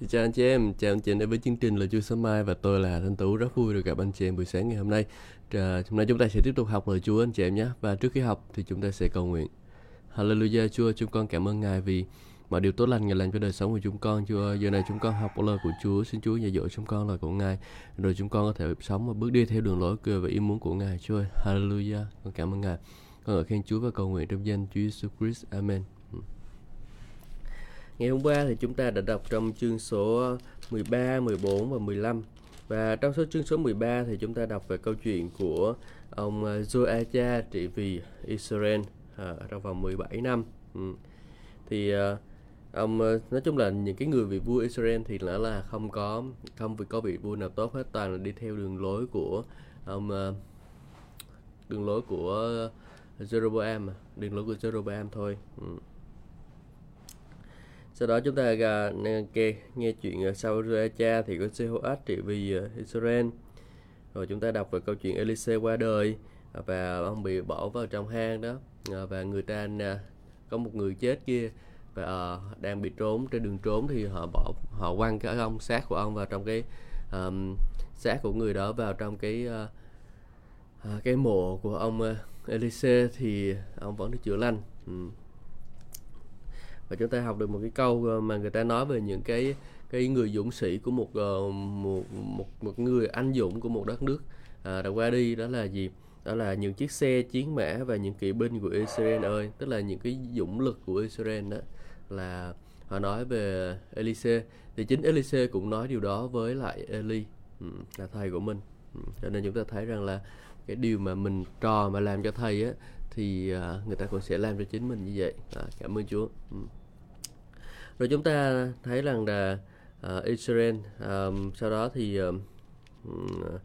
Xin chào anh chị em, chào anh chị em đến với chương trình là Chúa Sớm Mai và tôi là Thanh Tú rất vui được gặp anh chị em buổi sáng ngày hôm nay. À, hôm nay chúng ta sẽ tiếp tục học lời Chúa anh chị em nhé. Và trước khi học thì chúng ta sẽ cầu nguyện. Hallelujah Chúa, chúng con cảm ơn Ngài vì mọi điều tốt lành Ngài làm cho đời sống của chúng con. Chúa, giờ này chúng con học lời của Chúa, xin Chúa dạy dỗ chúng con lời của Ngài. Rồi chúng con có thể sống và bước đi theo đường lối cười và ý muốn của Ngài. Chúa, Hallelujah, con cảm ơn Ngài. Con ở khen Chúa và cầu nguyện trong danh Chúa Jesus Christ. Amen. Ngày hôm qua thì chúng ta đã đọc trong chương số 13, 14 và 15. Và trong số chương số 13 thì chúng ta đọc về câu chuyện của ông ờ, Joacha trị vì Israel à, trong vòng 17 năm. Ừ. Thì à, ông nói chung là những cái người vị vua Israel thì nó là không có không vì có vị vua nào tốt hết toàn là đi theo đường lối của ông đường lối của Jeroboam đường lối của Jeroboam thôi. Ừ sau đó chúng ta nghe, nghe chuyện ờ, sau cha thì có Jehoash trị vì Israel rồi chúng ta đọc về câu chuyện Elise qua đời ờ, và ông bị bỏ vào trong hang đó ờ, và người ta có một người chết kia và uh, đang bị trốn trên đường trốn thì họ bỏ họ quăng cái ông xác của ông vào trong cái um, xác của người đó vào trong cái uh, cái mộ của ông uh, Elise thì ông vẫn được chữa lành. Um và chúng ta học được một cái câu ờ, mà người ta nói về những cái cái người dũng sĩ của một ờ, một một một người anh dũng của một đất nước. À, đã qua đi đó là gì? Đó là những chiếc xe chiến mã và những kỵ binh của Israel ơi. Tức là những cái dũng lực của Israel đó là họ nói về Elise. Thì chính Elise cũng nói điều đó với lại Eli ừ, là thầy của mình. Ừ, cho nên chúng ta thấy rằng là cái điều mà mình trò mà làm cho thầy á thì à, người ta cũng sẽ làm cho chính mình như vậy. À, cảm ơn Chúa. Ừ rồi chúng ta thấy rằng là uh, Israel um, sau đó thì um, uh,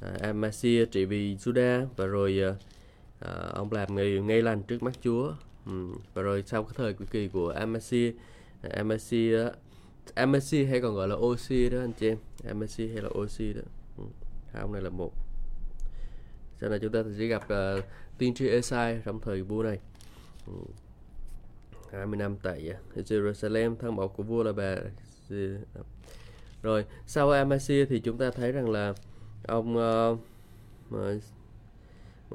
ờ, Amasia trị vì Juda và rồi uh, uh, ông làm người ngay lành trước mắt Chúa. Um, và rồi sau cái thời kỳ của Amasia uh, Amasia Amasia hay còn gọi là Osi đó anh chị em. Amasia hay là Osi đó. Um, hai à, ông này là một. Sau này chúng ta sẽ gặp uh, tiên tri Esai trong thời vua này. Um, 20 năm tại dạ, Jerusalem thân mẫu của vua là bà rồi sau Amasia thì chúng ta thấy rằng là ông uh,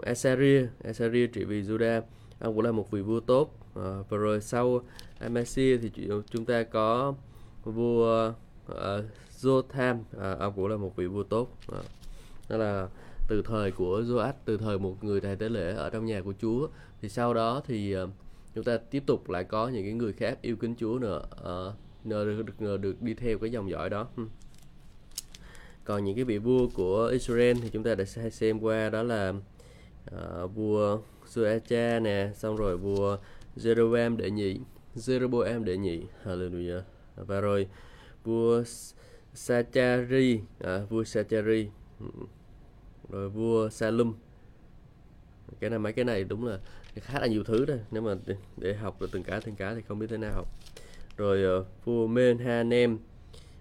Asaria Asaria trị vì Judah ông cũng là một vị vua tốt uh, và rồi sau Amasia thì chúng ta có vua uh, Jotham uh, ông cũng là một vị vua tốt uh, đó là từ thời của Joach từ thời một người thầy tế lễ ở trong nhà của Chúa. Thì sau đó thì uh, chúng ta tiếp tục lại có những cái người khác yêu kính Chúa nữa. Uh, được, được, được đi theo cái dòng dõi đó. Ừ. Còn những cái vị vua của Israel thì chúng ta đã xem qua đó là uh, vua Suacha nè xong rồi vua Jeroboam đệ nhị. Jeroboam đệ nhị. Hallelujah. Và rồi vua Sachari à, vua Sachari. Ừ. Rồi vua Salum. Cái này mấy cái này đúng là khá là nhiều thứ đây nếu mà để, để học được từng cái từng cái thì không biết thế nào. Học rồi uh, vua Menhanem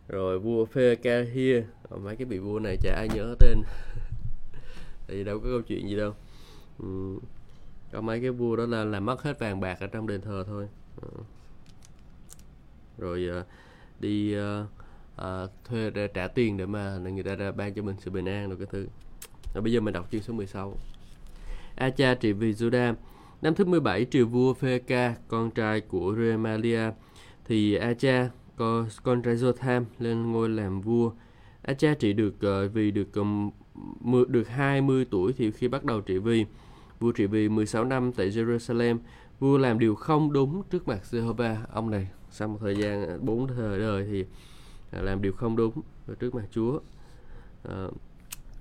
rồi vua Phekahir ờ, mấy cái vị vua này chả ai nhớ tên tại vì đâu có câu chuyện gì đâu. Uhm. có mấy cái vua đó là làm mất hết vàng bạc ở trong đền thờ thôi. Uh. rồi uh, đi uh, uh, thuê ra trả tiền để mà người ta ra ban cho mình sự bình an rồi cái thứ. Rồi bây giờ mình đọc chương số 16 Acha trị vì Judah Năm thứ 17 triều vua Pheka, con trai của Remalia, thì Acha, con, con trai Jotham lên ngôi làm vua. Acha trị được uh, vì được um, được 20 tuổi thì khi bắt đầu trị vì. Vua trị vì 16 năm tại Jerusalem. Vua làm điều không đúng trước mặt Jehovah. Ông này sau một thời gian bốn thời đời thì ờ, làm điều không đúng trước mặt Chúa. Uh,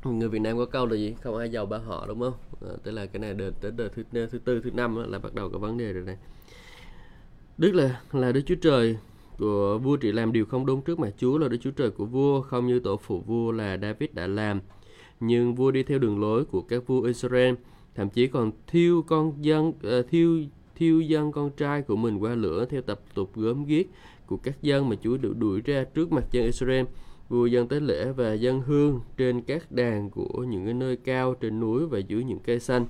người Việt Nam có câu là gì? Không ai giàu ba họ đúng không? À, tức là cái này đến đến đời thứ thứ tư thứ năm là bắt đầu có vấn đề rồi này. Đức là là Đức Chúa Trời của vua trị làm điều không đúng trước mặt Chúa là Đức Chúa Trời của vua không như tổ phụ vua là David đã làm. Nhưng vua đi theo đường lối của các vua Israel thậm chí còn thiêu con dân uh, thiêu thiêu dân con trai của mình qua lửa theo tập tục gớm ghiếc của các dân mà Chúa được đuổi ra trước mặt dân Israel vua dân tế lễ và dân hương trên các đàn của những cái nơi cao trên núi và dưới những cây xanh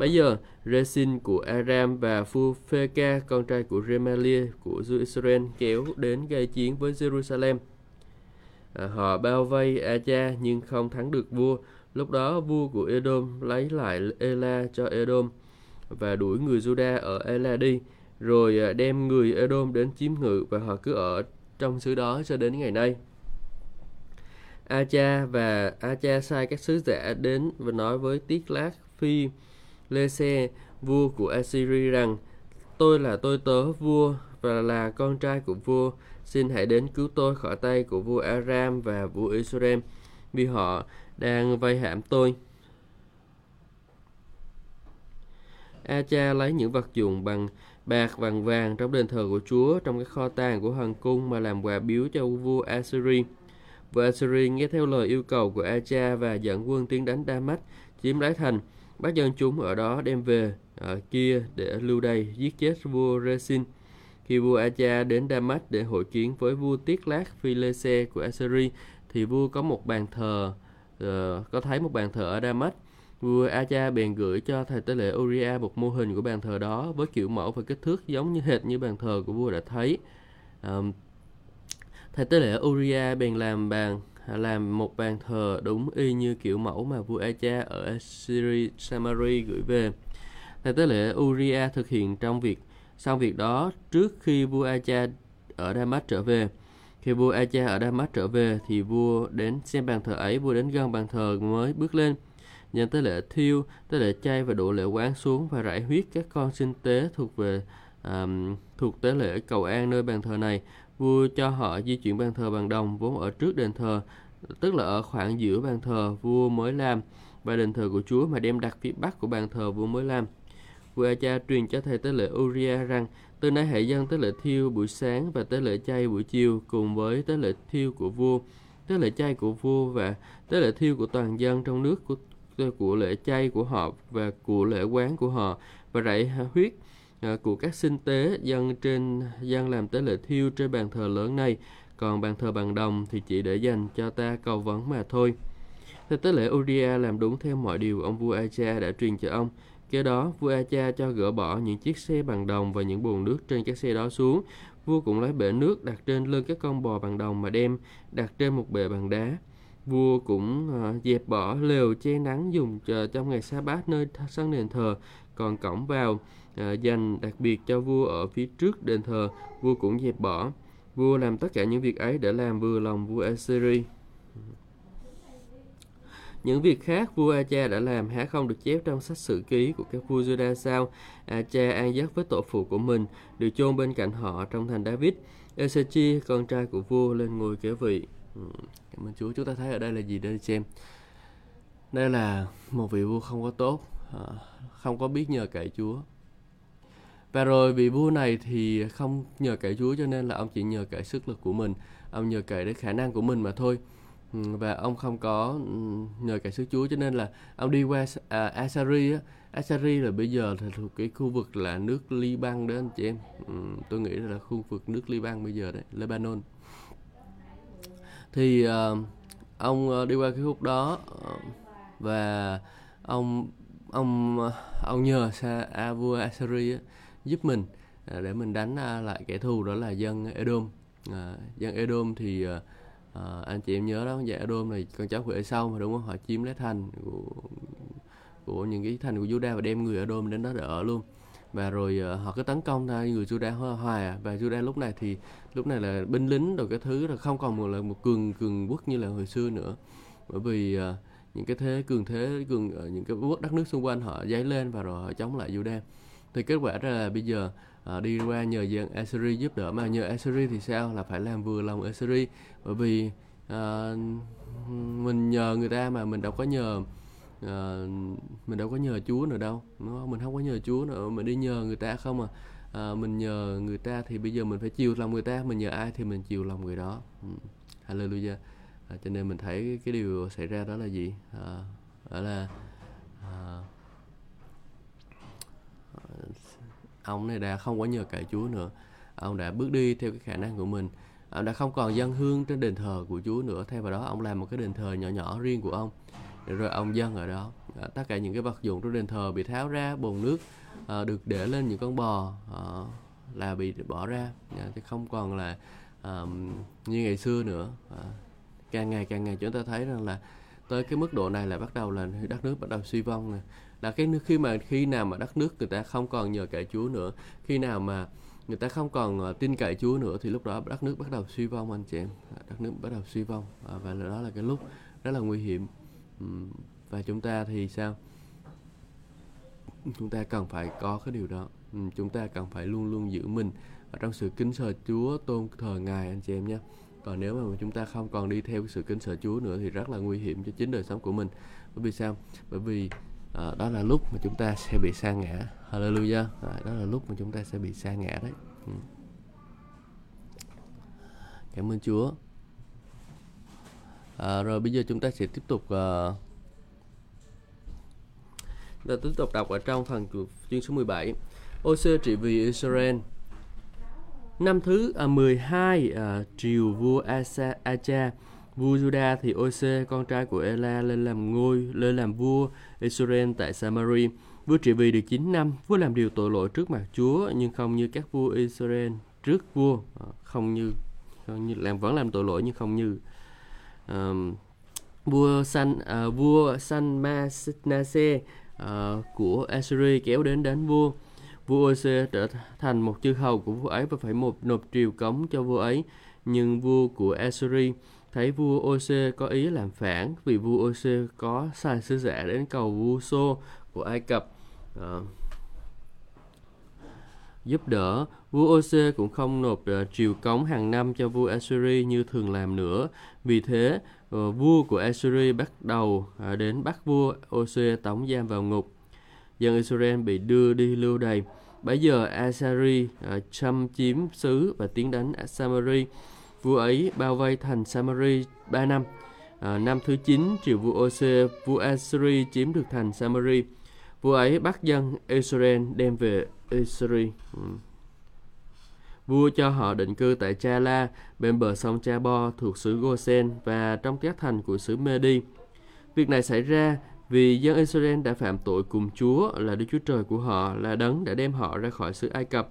Bây giờ, Resin của Aram và Phupeka, con trai của Remalia của vua Israel, kéo đến gây chiến với Jerusalem. À, họ bao vây Acha nhưng không thắng được vua. Lúc đó vua của Edom lấy lại Ela cho Edom và đuổi người Juda ở Ela đi, rồi à, đem người Edom đến chiếm ngự và họ cứ ở trong xứ đó cho đến ngày nay. Acha và Acha sai các sứ giả đến và nói với Tiết Lát Phi Lê Xe, vua của Assyria rằng Tôi là tôi tớ vua và là con trai của vua. Xin hãy đến cứu tôi khỏi tay của vua Aram và vua Israel vì họ đang vây hãm tôi. Acha lấy những vật dụng bằng bạc vàng vàng trong đền thờ của Chúa trong cái kho tàng của hoàng cung mà làm quà biếu cho vua Assyria. Vua Assyri nghe theo lời yêu cầu của Acha và dẫn quân tiến đánh Damas, chiếm lấy thành, bắt dân chúng ở đó đem về ở kia để lưu đày giết chết vua Resin. Khi vua Acha đến Damas để hội kiến với vua Tiết Lát Philese của Assyri, thì vua có một bàn thờ, uh, có thấy một bàn thờ ở Damas. Vua Acha bèn gửi cho thầy tế lễ Uriah một mô hình của bàn thờ đó với kiểu mẫu và kích thước giống như hệt như bàn thờ của vua đã thấy. Um, thầy tế lễ Uriah bèn làm bàn làm một bàn thờ đúng y như kiểu mẫu mà vua Acha ở Assyri Samari gửi về. Thầy tế lễ Uriah thực hiện trong việc xong việc đó trước khi vua Acha ở Damas trở về. Khi vua Acha ở Damas trở về thì vua đến xem bàn thờ ấy, vua đến gần bàn thờ mới bước lên. Nhận tế lễ thiêu, tế lễ chay và đổ lễ quán xuống và rải huyết các con sinh tế thuộc về um, thuộc tế lễ cầu an nơi bàn thờ này vua cho họ di chuyển bàn thờ bằng đồng vốn ở trước đền thờ, tức là ở khoảng giữa bàn thờ vua mới làm và đền thờ của Chúa mà đem đặt phía bắc của bàn thờ vua mới làm. Vua Acha truyền cho thầy tế lễ Uriah rằng từ nay hãy dân tế lễ thiêu buổi sáng và tế lễ chay buổi chiều cùng với tế lễ thiêu của vua, tế lễ chay của vua và tế lễ thiêu của toàn dân trong nước của của lễ chay của họ và của lễ quán của họ và rải huyết À, của các sinh tế dân trên dân làm tế lễ thiêu trên bàn thờ lớn này còn bàn thờ bằng đồng thì chỉ để dành cho ta cầu vấn mà thôi thì tế lễ Uria làm đúng theo mọi điều ông vua Acha đã truyền cho ông. Kế đó, vua Acha cho gỡ bỏ những chiếc xe bằng đồng và những bồn nước trên các xe đó xuống. Vua cũng lấy bể nước đặt trên lưng các con bò bằng đồng mà đem đặt trên một bệ bằng đá. Vua cũng uh, dẹp bỏ lều che nắng dùng chờ trong ngày sa bát nơi sân đền thờ, còn cổng vào à, dành đặc biệt cho vua ở phía trước đền thờ, vua cũng dẹp bỏ. Vua làm tất cả những việc ấy để làm vừa lòng vua Assyri. Những việc khác vua Acha đã làm há không được chép trong sách sử ký của các vua Juda sao? Acha an giấc với tổ phụ của mình, được chôn bên cạnh họ trong thành David. Ezechi, con trai của vua, lên ngôi kế vị. Ừ, cảm ơn Chúa. Chúng ta thấy ở đây là gì đây xem? Đây là một vị vua không có tốt, ờ, không có biết nhờ cậy Chúa. Và rồi vị vua này thì không nhờ cậy Chúa cho nên là ông chỉ nhờ cậy sức lực của mình, ông nhờ cậy đến khả năng của mình mà thôi. Ừ, và ông không có ừ, nhờ cậy sức Chúa cho nên là ông đi qua à, Asari á, Asari là bây giờ là thuộc cái khu vực là nước Liban đó anh chị em. Ừ, tôi nghĩ là khu vực nước Liban bây giờ đấy, Lebanon. Thì uh, ông ờ, đi qua cái khúc đó ờ, và ông ông ông nhờ sa à, vua Assyria giúp mình à, để mình đánh à, lại kẻ thù đó là dân Edom. À, dân Edom thì à, à anh chị em nhớ đó dân Edom này con cháu của Esau mà đúng không? Họ chiếm lấy thành của, của những cái thành của Judah và đem người Edom đến đó để ở luôn. Và rồi uh, họ cứ tấn công thôi người Judah hoài à. Và Judah lúc này thì lúc này là binh lính rồi cái thứ là không còn một là một cường cường quốc như là hồi xưa nữa. Bởi vì uh, những cái thế cường thế cường uh, những cái quốc đất nước xung quanh họ dấy lên và rồi họ chống lại Judah thì kết quả ra là bây giờ à, đi qua nhờ dân Assyri giúp đỡ. Mà nhờ Assyri thì sao? Là phải làm vừa lòng Assyri bởi vì à, mình nhờ người ta mà mình đâu có nhờ à, mình đâu có nhờ Chúa nữa đâu đúng không? mình không có nhờ Chúa nữa. Mình đi nhờ người ta không à. À, mình nhờ người ta thì bây giờ mình phải chiều lòng người ta. Mình nhờ ai thì mình chiều lòng người đó. Ừ. Hallelujah. À, cho nên mình thấy cái, cái điều xảy ra đó là gì? À, đó là à, ông này đã không có nhờ cậy Chúa nữa. Ông đã bước đi theo cái khả năng của mình. Ông đã không còn dân hương trên đền thờ của Chúa nữa. Thay vào đó ông làm một cái đền thờ nhỏ nhỏ riêng của ông. Rồi ông dân ở đó. À, tất cả những cái vật dụng trong đền thờ bị tháo ra bồn nước à, được để lên những con bò à, là bị bỏ ra. Dạ, à, thì không còn là à, như ngày xưa nữa. À, càng ngày càng ngày chúng ta thấy rằng là tới cái mức độ này là bắt đầu là đất nước bắt đầu suy vong này là cái nước khi mà khi nào mà đất nước người ta không còn nhờ cậy Chúa nữa khi nào mà người ta không còn ờ, tin cậy Chúa nữa thì lúc đó đất nước bắt đầu suy vong anh chị em. Ờ, đất nước bắt đầu suy vong. À, và đó là cái lúc rất là nguy hiểm. Và chúng ta thì sao? Chúng ta cần phải có cái điều đó. Chúng ta cần phải luôn luôn giữ mình ở trong sự kính sợ Chúa tôn thờ ngài anh chị em nhé còn nếu mà chúng ta không còn đi theo sự kính sợ Chúa nữa thì rất là nguy hiểm cho chính đời sống của mình. Bởi vì sao? Bởi vì à, đó là lúc mà chúng ta sẽ bị sa ngã. Hallelujah. À, đó là lúc mà chúng ta sẽ bị sa ngã đấy. Ừ. cảm ơn Chúa. À, rồi bây giờ chúng ta sẽ tiếp tục uh, ta tiếp tục đọc ở trong phần chương số 17 OC trị vì Israel Năm thứ à, 12 à, triều vua Asa, Acha, vua Juda thì Ose con trai của Ela lên làm ngôi, lên làm vua Israel tại Samari. Vua trị vì được 9 năm, vua làm điều tội lỗi trước mặt Chúa nhưng không như các vua Israel trước vua, à, không như không như làm vẫn làm tội lỗi nhưng không như um, vua San uh, vua San Masnase uh, à, của Assyria kéo đến đánh vua. Vua Ose trở thành một chư hầu của vua ấy và phải một nộp triều cống cho vua ấy. Nhưng vua của Assyria thấy vua Ose có ý làm phản vì vua Ose có sai sứ giả đến cầu vua Sô của Ai Cập À, giúp đỡ. Vua Ose cũng không nộp uh, triều cống hàng năm cho vua Assyria như thường làm nữa. Vì thế, uh, vua của Assyria bắt đầu uh, đến bắt vua Ose tống giam vào ngục. Dân Israel bị đưa đi lưu đày. Bấy giờ Asari à, châm chiếm xứ và tiến đánh Samari. Vua ấy bao vây thành Samari 3 năm. À, năm thứ 9, triều vua Ose, vua Asari chiếm được thành Samari. Vua ấy bắt dân Israel đem về Israel. Ừ. Vua cho họ định cư tại Cha La, bên bờ sông Cha Bo thuộc xứ Gosen và trong các thành của xứ Medi. Việc này xảy ra vì dân Israel đã phạm tội cùng Chúa là Đức Chúa Trời của họ là đấng đã đem họ ra khỏi xứ Ai Cập,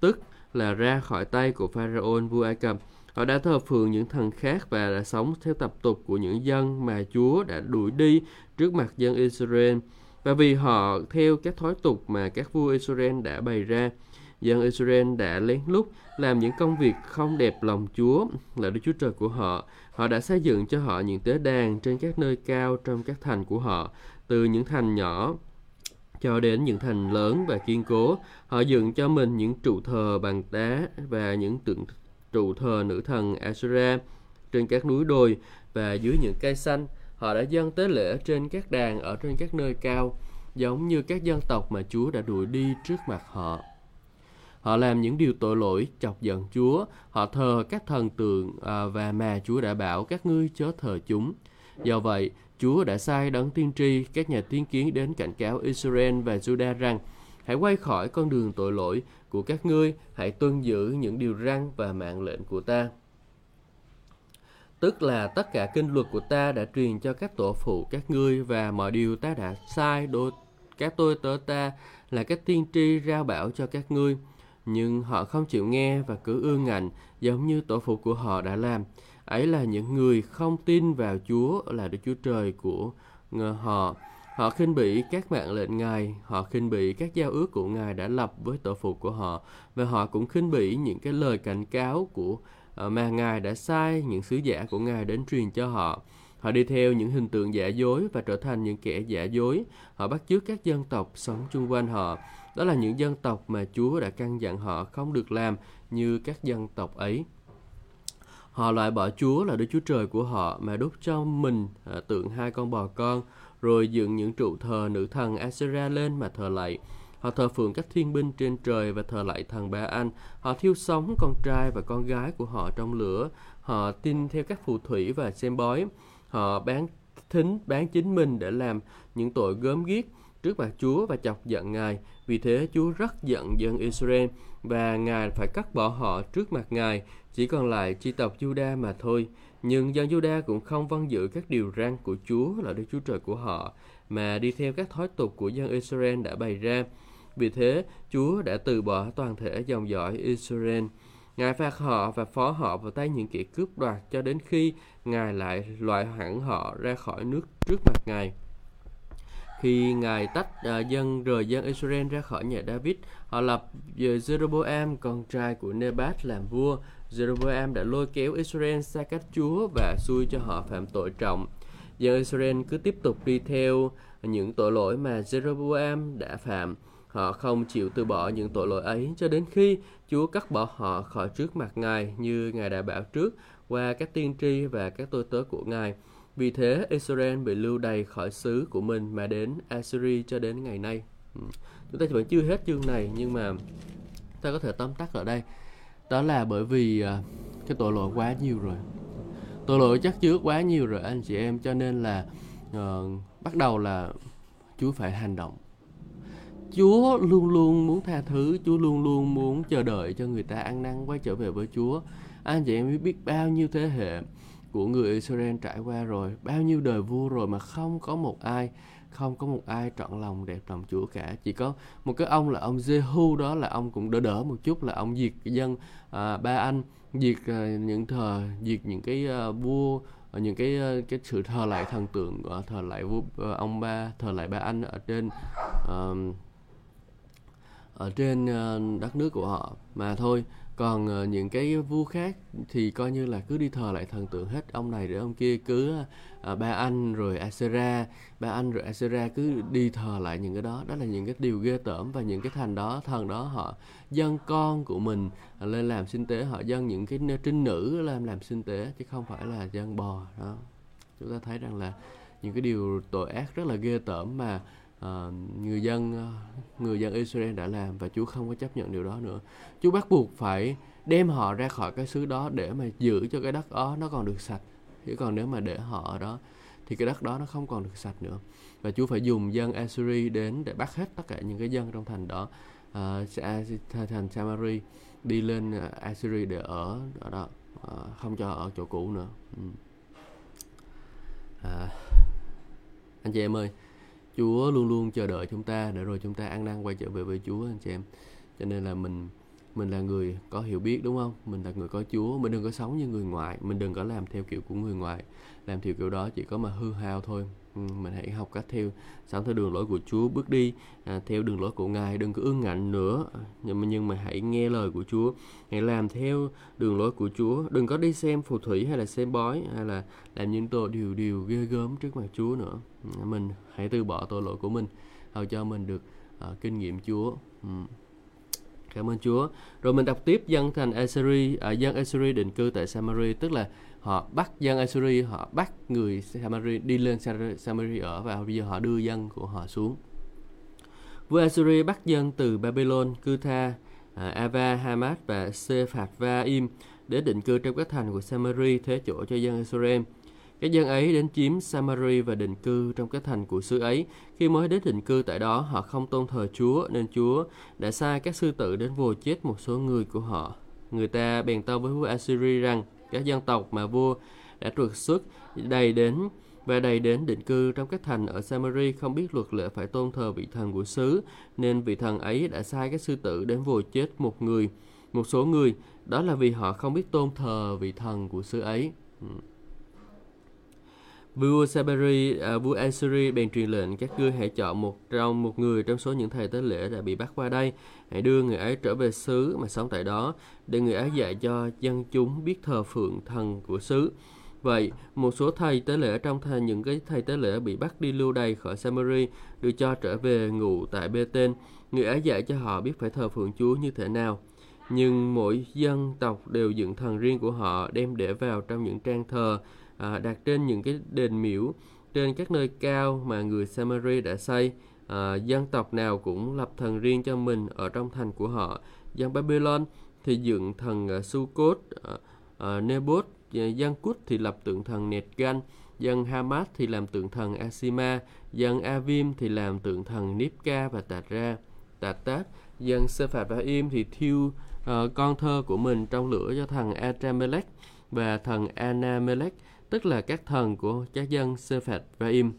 tức là ra khỏi tay của Pharaoh vua Ai Cập. Họ đã thờ phượng những thần khác và đã sống theo tập tục của những dân mà Chúa đã đuổi đi trước mặt dân Israel. Và vì họ theo các thói tục mà các vua Israel đã bày ra, dân Israel đã lén lút làm những công việc không đẹp lòng Chúa là Đức Chúa Trời của họ. Họ đã xây dựng cho họ những tế đàn trên các nơi cao trong các thành của họ, từ những thành nhỏ cho đến những thành lớn và kiên cố. Họ dựng cho mình những trụ thờ bằng đá và những tượng trụ thờ nữ thần Asura trên các núi đồi và dưới những cây xanh. Họ đã dâng tế lễ trên các đàn ở trên các nơi cao, giống như các dân tộc mà Chúa đã đuổi đi trước mặt họ. Họ làm những điều tội lỗi chọc giận Chúa. Họ thờ các thần tượng à, và mà Chúa đã bảo các ngươi chớ thờ chúng. Do vậy, Chúa đã sai đấng tiên tri các nhà tiên kiến đến cảnh cáo Israel và Judah rằng hãy quay khỏi con đường tội lỗi của các ngươi, hãy tuân giữ những điều răn và mạng lệnh của ta. Tức là tất cả kinh luật của ta đã truyền cho các tổ phụ các ngươi và mọi điều ta đã sai đối các tôi tớ ta là các tiên tri rao bảo cho các ngươi nhưng họ không chịu nghe và cứ ương ngạnh giống như tổ phụ của họ đã làm. Ấy là những người không tin vào Chúa là Đức Chúa Trời của họ. Họ khinh bỉ các mạng lệnh Ngài, họ khinh bỉ các giao ước của Ngài đã lập với tổ phụ của họ và họ cũng khinh bỉ những cái lời cảnh cáo của ờ, mà Ngài đã sai những sứ giả của Ngài đến truyền cho họ. Họ đi theo những hình tượng giả dối và trở thành những kẻ giả dối. Họ bắt chước các dân tộc sống chung quanh họ đó là những dân tộc mà Chúa đã căn dặn họ không được làm như các dân tộc ấy. Họ loại bỏ Chúa là Đức Chúa Trời của họ mà đúc cho mình à, tượng hai con bò con, rồi dựng những trụ thờ nữ thần Asera lên mà thờ lạy. Họ thờ phượng các thiên binh trên trời và thờ lạy thần Ba Anh. Họ thiêu sống con trai và con gái của họ trong lửa. Họ tin theo các phù thủy và xem bói. Họ bán thính bán chính mình để làm những tội gớm ghiếc trước mặt Chúa và chọc giận Ngài. Vì thế Chúa rất giận dân Israel và Ngài phải cắt bỏ họ trước mặt Ngài, chỉ còn lại chi tộc Juda mà thôi. Nhưng dân Juda cũng không vâng giữ các điều răn của Chúa là Đức Chúa Trời của họ, mà đi theo các thói tục của dân Israel đã bày ra. Vì thế, Chúa đã từ bỏ toàn thể dòng dõi Israel. Ngài phạt họ và phó họ vào tay những kẻ cướp đoạt cho đến khi Ngài lại loại hẳn họ ra khỏi nước trước mặt Ngài. Khi Ngài tách uh, dân rời dân Israel ra khỏi nhà David, họ lập à, Jeroboam, con trai của Nebat làm vua. Jeroboam đã lôi kéo Israel xa cách Chúa và xui cho họ phạm tội trọng. Dân Israel cứ tiếp tục đi theo những tội lỗi mà Jeroboam đã phạm. Họ không chịu từ bỏ những tội lỗi ấy cho đến khi Chúa cắt bỏ họ khỏi trước mặt Ngài như Ngài đã bảo trước qua các tiên tri và các tôi tớ của Ngài. Vì thế, Israel bị lưu đày khỏi xứ của mình mà đến Assyria cho đến ngày nay. Ừ. Chúng ta vẫn chưa hết chương này nhưng mà ta có thể tóm tắt ở đây. Đó là bởi vì à, cái tội lỗi quá nhiều rồi. Tội lỗi chắc chứa quá nhiều rồi anh chị em cho nên là uh, bắt đầu là Chúa phải hành động. Chúa luôn luôn muốn tha thứ, Chúa luôn luôn muốn chờ đợi cho người ta ăn năn quay trở về với Chúa. Anh chị em biết bao nhiêu thế hệ của người Israel trải qua rồi bao nhiêu đời vua rồi mà không có một ai không có một ai trọn lòng đẹp lòng Chúa cả. Chỉ có một cái ông là ông Jehu đó là ông cũng đỡ đỡ một chút là ông diệt dân à, ba anh diệt à, những thờ diệt những cái à, vua à, những cái à, cái sự thờ lại thần tượng à, thờ lại vua ông ba thờ lại ba anh ở trên à, ở trên đất nước của họ. Mà thôi còn uh, những cái vua khác thì coi như là cứ đi thờ lại thần tượng hết ông này để ông kia cứ uh, ba anh rồi Asera ba anh rồi Asera cứ đi thờ lại những cái đó. Đó là những cái điều ghê tởm và những cái thành đó thần đó họ dân con của mình lên làm sinh tế. Họ dân những cái trinh nữ làm làm sinh tế chứ không phải là dân bò đó. Chúng ta thấy rằng là những cái điều tội ác rất là ghê tởm mà uh, người dân ờ, người dân Israel đã làm và Chúa không có chấp nhận điều đó nữa. Chúa bắt buộc phải đem họ ra khỏi cái xứ đó để mà giữ cho cái đất đó nó còn được sạch. Chứ còn nếu mà để họ ở đó thì cái đất đó nó không còn được sạch nữa. Và Chúa phải dùng dân Assyri đến để bắt hết tất cả những cái dân trong thành đó uh, thành Samari đi lên Assyri để ở ở đó uh, không cho ở chỗ cũ nữa. Uh. À, anh chị em ơi Chúa luôn luôn chờ đợi chúng ta để rồi chúng ta ăn năn quay trở về với Chúa anh chị em. Cho nên là mình mình là người có hiểu biết đúng không? Mình là người có Chúa, mình đừng có sống như người ngoại, mình đừng có làm theo kiểu của người ngoại. Làm theo kiểu đó chỉ có mà hư hao thôi. Ừ, mình hãy học cách theo sống theo đường lối của Chúa bước đi à, theo đường lối của Ngài đừng có ương ngạnh nữa. Nhưng mà nhưng mà hãy nghe lời của Chúa hãy làm theo đường lối của Chúa. Đừng có đi xem phù thủy hay là xem bói hay là làm những tội điều điều ghê gớm trước mặt Chúa nữa. Mình hãy từ bỏ tội lỗi của mình hầu cho mình được à, kinh nghiệm Chúa. Ừ. Cảm ơn Chúa. Rồi mình đọc tiếp dân thành Assyri, à, dân Assyri định cư tại Samari, tức là họ bắt dân Assyri, họ bắt người Samari đi lên Samari ở và bây giờ họ đưa dân của họ xuống. Vua Assyri bắt dân từ Babylon, Cutha, à, Ava, Hamat và Sepharvaim để định cư trong các thành của Samari thế chỗ cho dân Israel. Các dân ấy đến chiếm Samari và định cư trong các thành của xứ ấy. Khi mới đến định cư tại đó, họ không tôn thờ Chúa, nên Chúa đã sai các sư tử đến vồ chết một số người của họ. Người ta bèn tâu với vua Assyri rằng, các dân tộc mà vua đã trượt xuất đầy đến và đầy đến định cư trong các thành ở Samari không biết luật lệ phải tôn thờ vị thần của xứ, nên vị thần ấy đã sai các sư tử đến vồ chết một người, một số người, đó là vì họ không biết tôn thờ vị thần của xứ ấy. Ừ. Vua Saberi, à, vua Assyri bèn truyền lệnh các ngươi hãy chọn một trong một người trong số những thầy tế lễ đã bị bắt qua đây, hãy đưa người ấy trở về xứ mà sống tại đó, để người ấy dạy cho dân chúng biết thờ phượng thần của xứ. Vậy, một số thầy tế lễ trong thầy, những cái thầy tế lễ bị bắt đi lưu đày khỏi Samari được cho trở về ngủ tại bê tên. Người ấy dạy cho họ biết phải thờ phượng Chúa như thế nào. Nhưng mỗi dân tộc đều dựng thần riêng của họ đem để vào trong những trang thờ à, đặt trên những cái đền miễu trên các nơi cao mà người Samari đã xây. À, dân tộc nào cũng lập thần riêng cho mình ở trong thành của họ. Dân Babylon thì dựng thần uh, Sukkot, uh, uh, Nebot, dân Cút thì lập tượng thần Netgan, dân Hamat thì làm tượng thần Asima, dân Avim thì làm tượng thần Nipka và Tatra. Tatat, dân Tát, dân Im thì thiêu uh, con thơ của mình trong lửa cho thần Atramelech và thần Anamelech, tức là các thần của các dân Sephat và Im.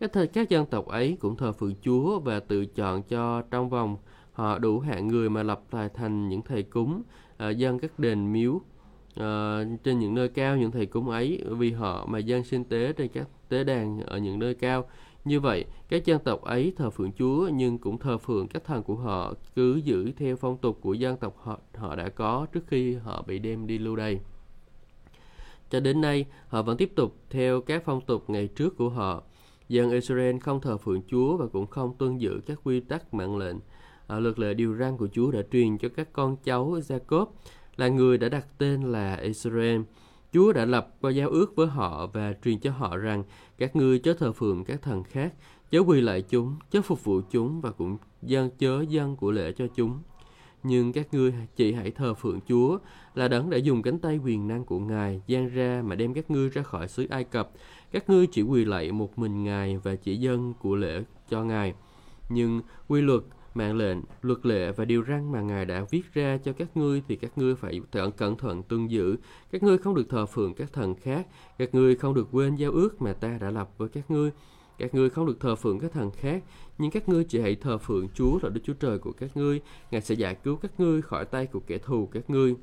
Các, thời, các dân tộc ấy cũng thờ phượng Chúa và tự chọn cho trong vòng họ đủ hạng người mà lập lại thành những thầy cúng à, dân các đền miếu à, trên những nơi cao những thầy cúng ấy vì họ mà dân sinh tế trên các tế đàn ở những nơi cao như vậy các dân tộc ấy thờ phượng Chúa nhưng cũng thờ phượng các thần của họ cứ giữ theo phong tục của dân tộc họ họ đã có trước khi họ bị đem đi lưu đày cho đến nay họ vẫn tiếp tục theo các phong tục ngày trước của họ dân Israel không thờ phượng Chúa và cũng không tuân giữ các quy tắc mạng lệnh à, luật lệ điều răn của Chúa đã truyền cho các con cháu Jacob là người đã đặt tên là Israel. Chúa đã lập qua giao ước với họ và truyền cho họ rằng các ngươi chớ thờ phượng các thần khác, chớ quỳ lại chúng, chớ phục vụ chúng và cũng dân chớ dân của lễ cho chúng. Nhưng các ngươi chỉ hãy thờ phượng Chúa là đấng đã dùng cánh tay quyền năng của Ngài gian ra mà đem các ngươi ra khỏi xứ Ai Cập. Các ngươi chỉ quỳ lạy một mình Ngài và chỉ dân của lễ cho Ngài. Nhưng quy luật mạng lệnh, luật lệ và điều răn mà Ngài đã viết ra cho các ngươi thì các ngươi phải cẩn thận tuân giữ. Các ngươi không được thờ phượng các thần khác, các ngươi không được quên giao ước mà ta đã lập với các ngươi. Các ngươi không được thờ phượng các thần khác, nhưng các ngươi chỉ hãy thờ phượng Chúa là Đức Chúa Trời của các ngươi. Ngài sẽ giải cứu các ngươi khỏi tay của kẻ thù các ngươi.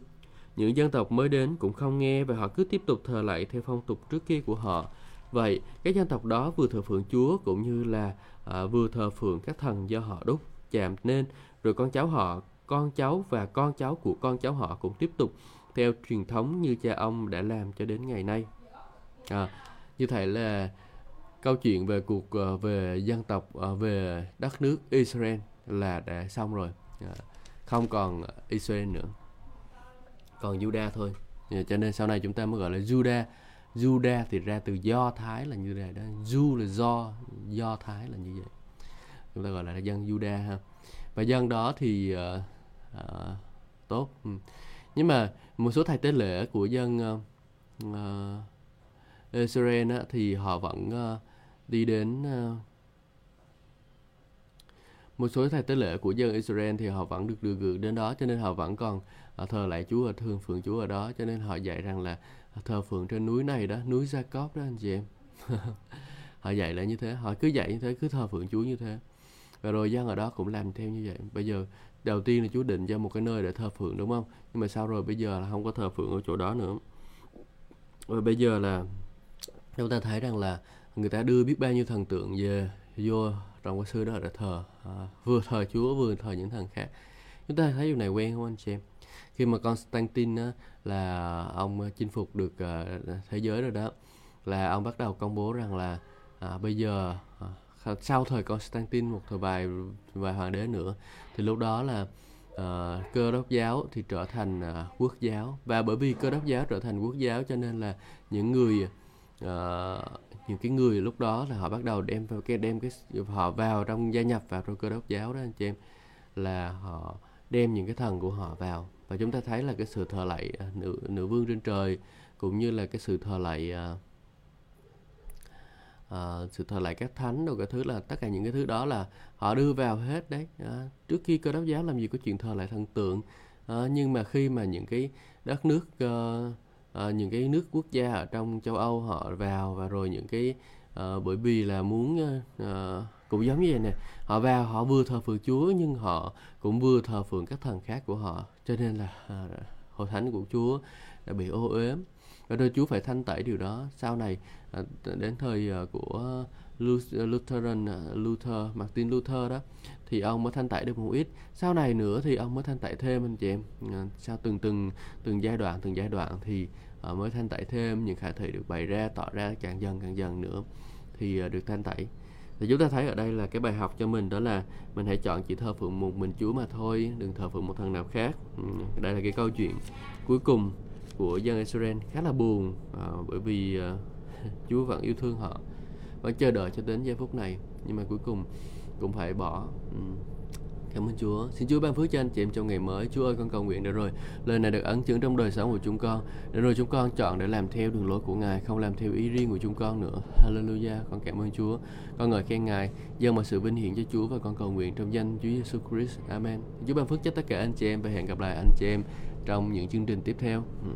Những dân tộc mới đến cũng không nghe và họ cứ tiếp tục thờ lại theo phong tục trước kia của họ. Vậy, các dân tộc đó vừa thờ phượng Chúa cũng như là à, vừa thờ phượng các thần do họ đúc chạm nên rồi con cháu họ con cháu và con cháu của con cháu họ cũng tiếp tục theo truyền thống như cha ông đã làm cho đến ngày nay à, như thế là câu chuyện về cuộc ờ, về dân tộc ờ, về đất nước Israel là đã xong rồi. Dạ. Không còn ờ, Israel nữa. Còn Judah thôi. Dạ, cho nên sau này chúng ta mới gọi là Judah Judah thì ra từ Do Thái là như vậy đó. Ju là do Do Thái là như vậy. Chúng ta gọi là dân Juda ha. Và dân đó thì uh, uh, tốt. Ừ. nhưng mà một số thầy tế lễ của dân uh, uh, Israel á, thì họ vẫn uh, đi đến ờ, một số thầy tế lễ của dân Israel thì họ vẫn được đưa gửi đến đó, cho nên họ vẫn còn ờ, thờ lại Chúa và thương phượng Chúa ở đó. Cho nên họ dạy rằng là ờ, thờ phượng trên núi này đó, núi Jacob đó, anh chị em. Họ dạy lại như thế, họ cứ dạy như thế, cứ thờ phượng Chúa như thế. Và rồi dân ở đó cũng làm theo như vậy. Bây giờ, đầu tiên là Chúa định cho một cái nơi để thờ phượng, đúng không? Nhưng mà sau rồi bây giờ là không có thờ phượng ở chỗ đó nữa. Và bây giờ là chúng ta thấy rằng là người ta đưa biết bao nhiêu thần tượng về vô trong cái sư đó để thờ à, vừa thờ Chúa vừa thờ những thần khác. Chúng ta thấy điều này quen không anh chị em? Khi mà Constantine á, là ông chinh phục được uh, thế giới rồi đó là ông bắt đầu công bố rằng là à, bây giờ à, sau thời Constantine một thời vài vài hoàng đế nữa thì lúc đó là à, cơ đốc giáo thì trở thành à, quốc giáo. Và bởi vì cơ đốc giáo trở thành quốc giáo cho nên là những người à, những cái người lúc đó là họ bắt đầu đem vào cái đem cái họ vào trong gia nhập vào trong cơ đốc giáo đó anh chị em là họ đem những cái thần của họ vào. Và chúng ta thấy là cái sự thờ lạy uh, nữ nữ vương trên trời cũng như là cái sự thờ lạy uh, uh, sự thờ lạy các thánh đồ cái thứ là tất cả những cái thứ đó là họ đưa vào hết đấy. Uh, trước khi cơ đốc giáo làm gì có chuyện thờ lại thần tượng uh, nhưng mà khi mà những cái đất nước uh, uh, những cái nước quốc gia ở trong châu Âu họ vào và rồi những cái uh, bởi vì là muốn uh, cũng giống như vậy nè họ vào họ vừa thờ phượng Chúa nhưng họ cũng vừa thờ phượng các thần khác của họ cho nên là uh, hội thánh của Chúa đã bị ô uế. Và rồi Chúa phải thanh tẩy điều đó. Sau này à, đến thời à, của Lutheran uh, uh, Luther Martin Luther đó thì ông mới thanh tẩy được một ít. Sau này nữa thì ông mới thanh tẩy thêm anh chị em. Ờ, sau từng từng từng giai đoạn từng giai đoạn thì ờ, mới thanh tẩy thêm những khải thị được bày ra tỏ ra càng dần càng dần nữa thì ờ, được thanh tẩy thì chúng ta thấy ở đây là cái bài học cho mình đó là mình hãy chọn chỉ thờ phượng một mình Chúa mà thôi đừng thờ phượng một thần nào khác. Ừ, đây là cái câu chuyện cuối cùng của dân Israel. Khá là buồn à, bởi vì à, Chúa vẫn yêu thương họ vẫn chờ đợi cho đến giây phút này nhưng mà cuối cùng cũng phải bỏ ừ. Cảm ơn Chúa. Xin Chúa ban phước cho anh chị em trong ngày mới. Chúa ơi con cầu nguyện được rồi. Lời này được ấn chứng trong đời sống của chúng con. Để rồi chúng con chọn để làm theo đường lối của Ngài, không làm theo ý riêng của chúng con nữa. Hallelujah. Con cảm ơn Chúa. Con ngợi khen Ngài, dâng mọi sự vinh hiển cho Chúa và con cầu nguyện trong danh Chúa Giêsu Christ. Amen. Chúa ban phước cho tất cả anh chị em và hẹn gặp lại anh chị em trong những chương trình tiếp theo. Ừ.